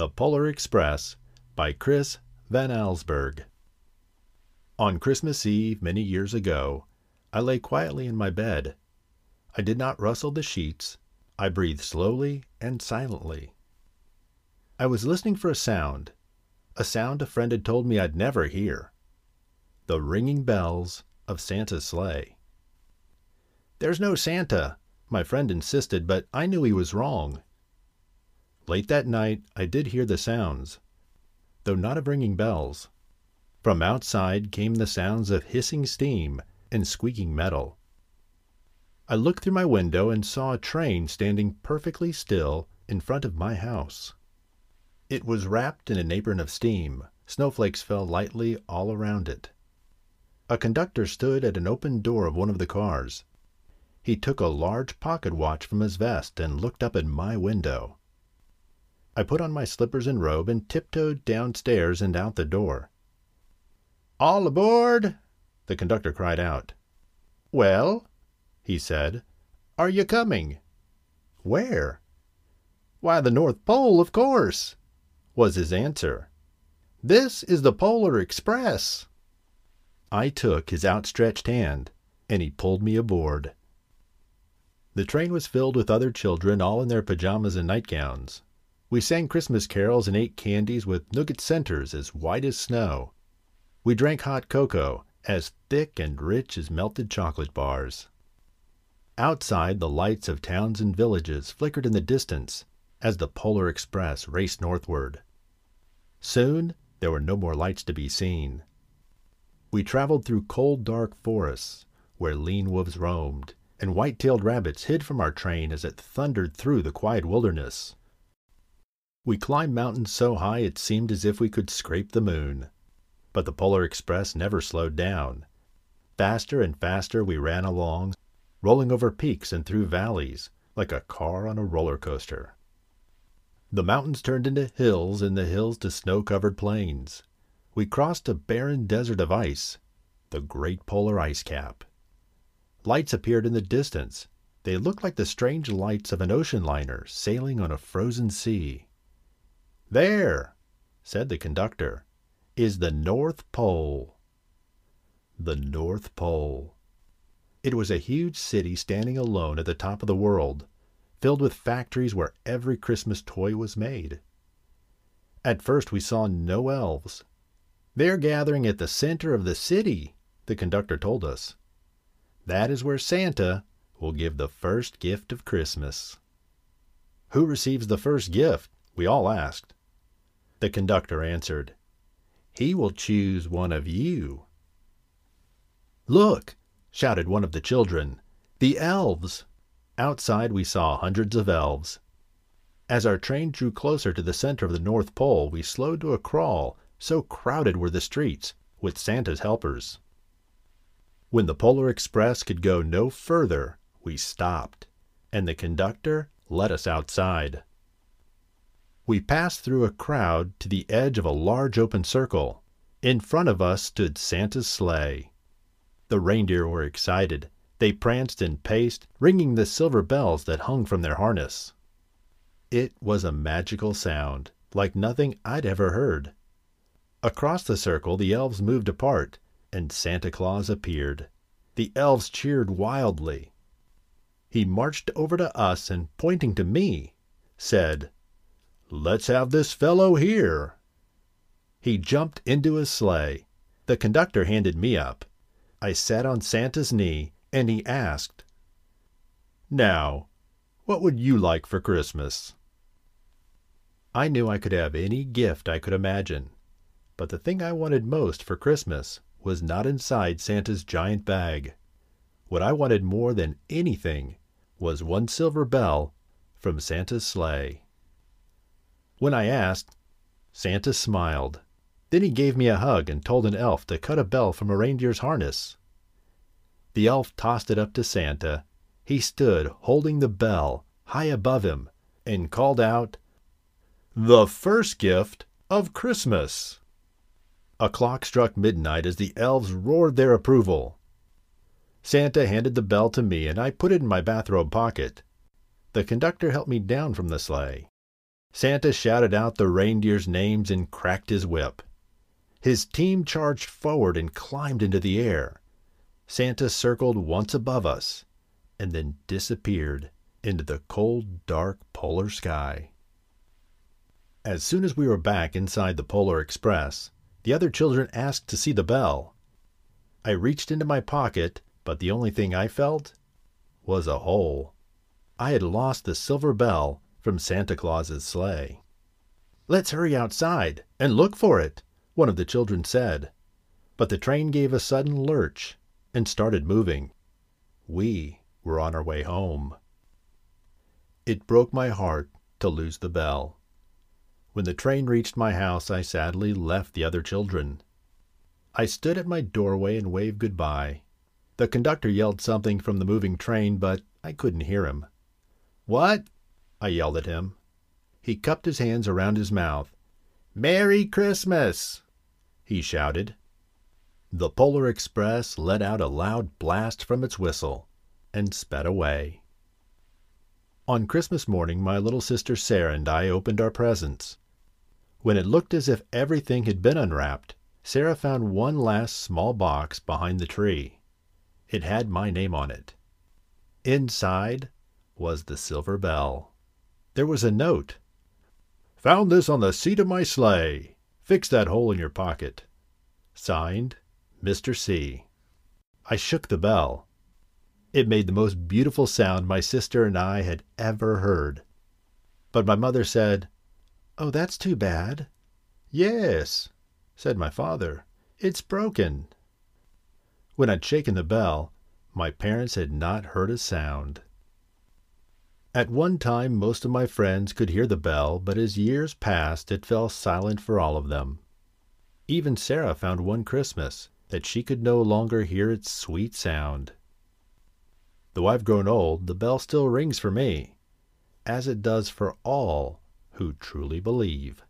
The Polar Express by Chris Van Allsburg. On Christmas Eve, many years ago, I lay quietly in my bed. I did not rustle the sheets. I breathed slowly and silently. I was listening for a sound, a sound a friend had told me I'd never hear the ringing bells of Santa's sleigh. There's no Santa, my friend insisted, but I knew he was wrong. Late that night I did hear the sounds, though not of ringing bells. From outside came the sounds of hissing steam and squeaking metal. I looked through my window and saw a train standing perfectly still in front of my house. It was wrapped in an apron of steam. Snowflakes fell lightly all around it. A conductor stood at an open door of one of the cars. He took a large pocket watch from his vest and looked up at my window. I put on my slippers and robe and tiptoed downstairs and out the door. All aboard! the conductor cried out. Well, he said, are you coming? Where? Why, the North Pole, of course, was his answer. This is the Polar Express. I took his outstretched hand, and he pulled me aboard. The train was filled with other children, all in their pajamas and nightgowns. We sang Christmas carols and ate candies with nougat centers as white as snow. We drank hot cocoa, as thick and rich as melted chocolate bars. Outside, the lights of towns and villages flickered in the distance as the Polar Express raced northward. Soon there were no more lights to be seen. We traveled through cold, dark forests where lean wolves roamed, and white tailed rabbits hid from our train as it thundered through the quiet wilderness. We climbed mountains so high it seemed as if we could scrape the moon. But the Polar Express never slowed down. Faster and faster we ran along, rolling over peaks and through valleys like a car on a roller coaster. The mountains turned into hills and the hills to snow covered plains. We crossed a barren desert of ice, the great polar ice cap. Lights appeared in the distance. They looked like the strange lights of an ocean liner sailing on a frozen sea. There, said the conductor, is the North Pole. The North Pole. It was a huge city standing alone at the top of the world, filled with factories where every Christmas toy was made. At first we saw no elves. They're gathering at the center of the city, the conductor told us. That is where Santa will give the first gift of Christmas. Who receives the first gift? We all asked. The conductor answered, He will choose one of you. Look, shouted one of the children, the elves. Outside we saw hundreds of elves. As our train drew closer to the center of the North Pole, we slowed to a crawl, so crowded were the streets with Santa's helpers. When the Polar Express could go no further, we stopped, and the conductor let us outside. We passed through a crowd to the edge of a large open circle. In front of us stood Santa's sleigh. The reindeer were excited. They pranced and paced, ringing the silver bells that hung from their harness. It was a magical sound, like nothing I'd ever heard. Across the circle, the elves moved apart, and Santa Claus appeared. The elves cheered wildly. He marched over to us and, pointing to me, said, Let's have this fellow here. He jumped into his sleigh. The conductor handed me up. I sat on Santa's knee, and he asked, Now, what would you like for Christmas? I knew I could have any gift I could imagine, but the thing I wanted most for Christmas was not inside Santa's giant bag. What I wanted more than anything was one silver bell from Santa's sleigh. When I asked, Santa smiled. Then he gave me a hug and told an elf to cut a bell from a reindeer's harness. The elf tossed it up to Santa. He stood holding the bell high above him and called out, The first gift of Christmas. A clock struck midnight as the elves roared their approval. Santa handed the bell to me and I put it in my bathrobe pocket. The conductor helped me down from the sleigh. Santa shouted out the reindeers' names and cracked his whip. His team charged forward and climbed into the air. Santa circled once above us and then disappeared into the cold, dark polar sky. As soon as we were back inside the Polar Express, the other children asked to see the bell. I reached into my pocket, but the only thing I felt was a hole. I had lost the silver bell from Santa Claus's sleigh. Let's hurry outside and look for it, one of the children said. But the train gave a sudden lurch and started moving. We were on our way home. It broke my heart to lose the bell. When the train reached my house, I sadly left the other children. I stood at my doorway and waved goodbye. The conductor yelled something from the moving train, but I couldn't hear him. What? I yelled at him. He cupped his hands around his mouth. Merry Christmas! he shouted. The Polar Express let out a loud blast from its whistle and sped away. On Christmas morning, my little sister Sarah and I opened our presents. When it looked as if everything had been unwrapped, Sarah found one last small box behind the tree. It had my name on it. Inside was the silver bell. There was a note. Found this on the seat of my sleigh. Fix that hole in your pocket. Signed, Mr. C. I shook the bell. It made the most beautiful sound my sister and I had ever heard. But my mother said, Oh, that's too bad. Yes, said my father, it's broken. When I'd shaken the bell, my parents had not heard a sound. At one time most of my friends could hear the bell, but as years passed it fell silent for all of them. Even Sarah found one Christmas that she could no longer hear its sweet sound. Though I've grown old, the bell still rings for me, as it does for all who truly believe.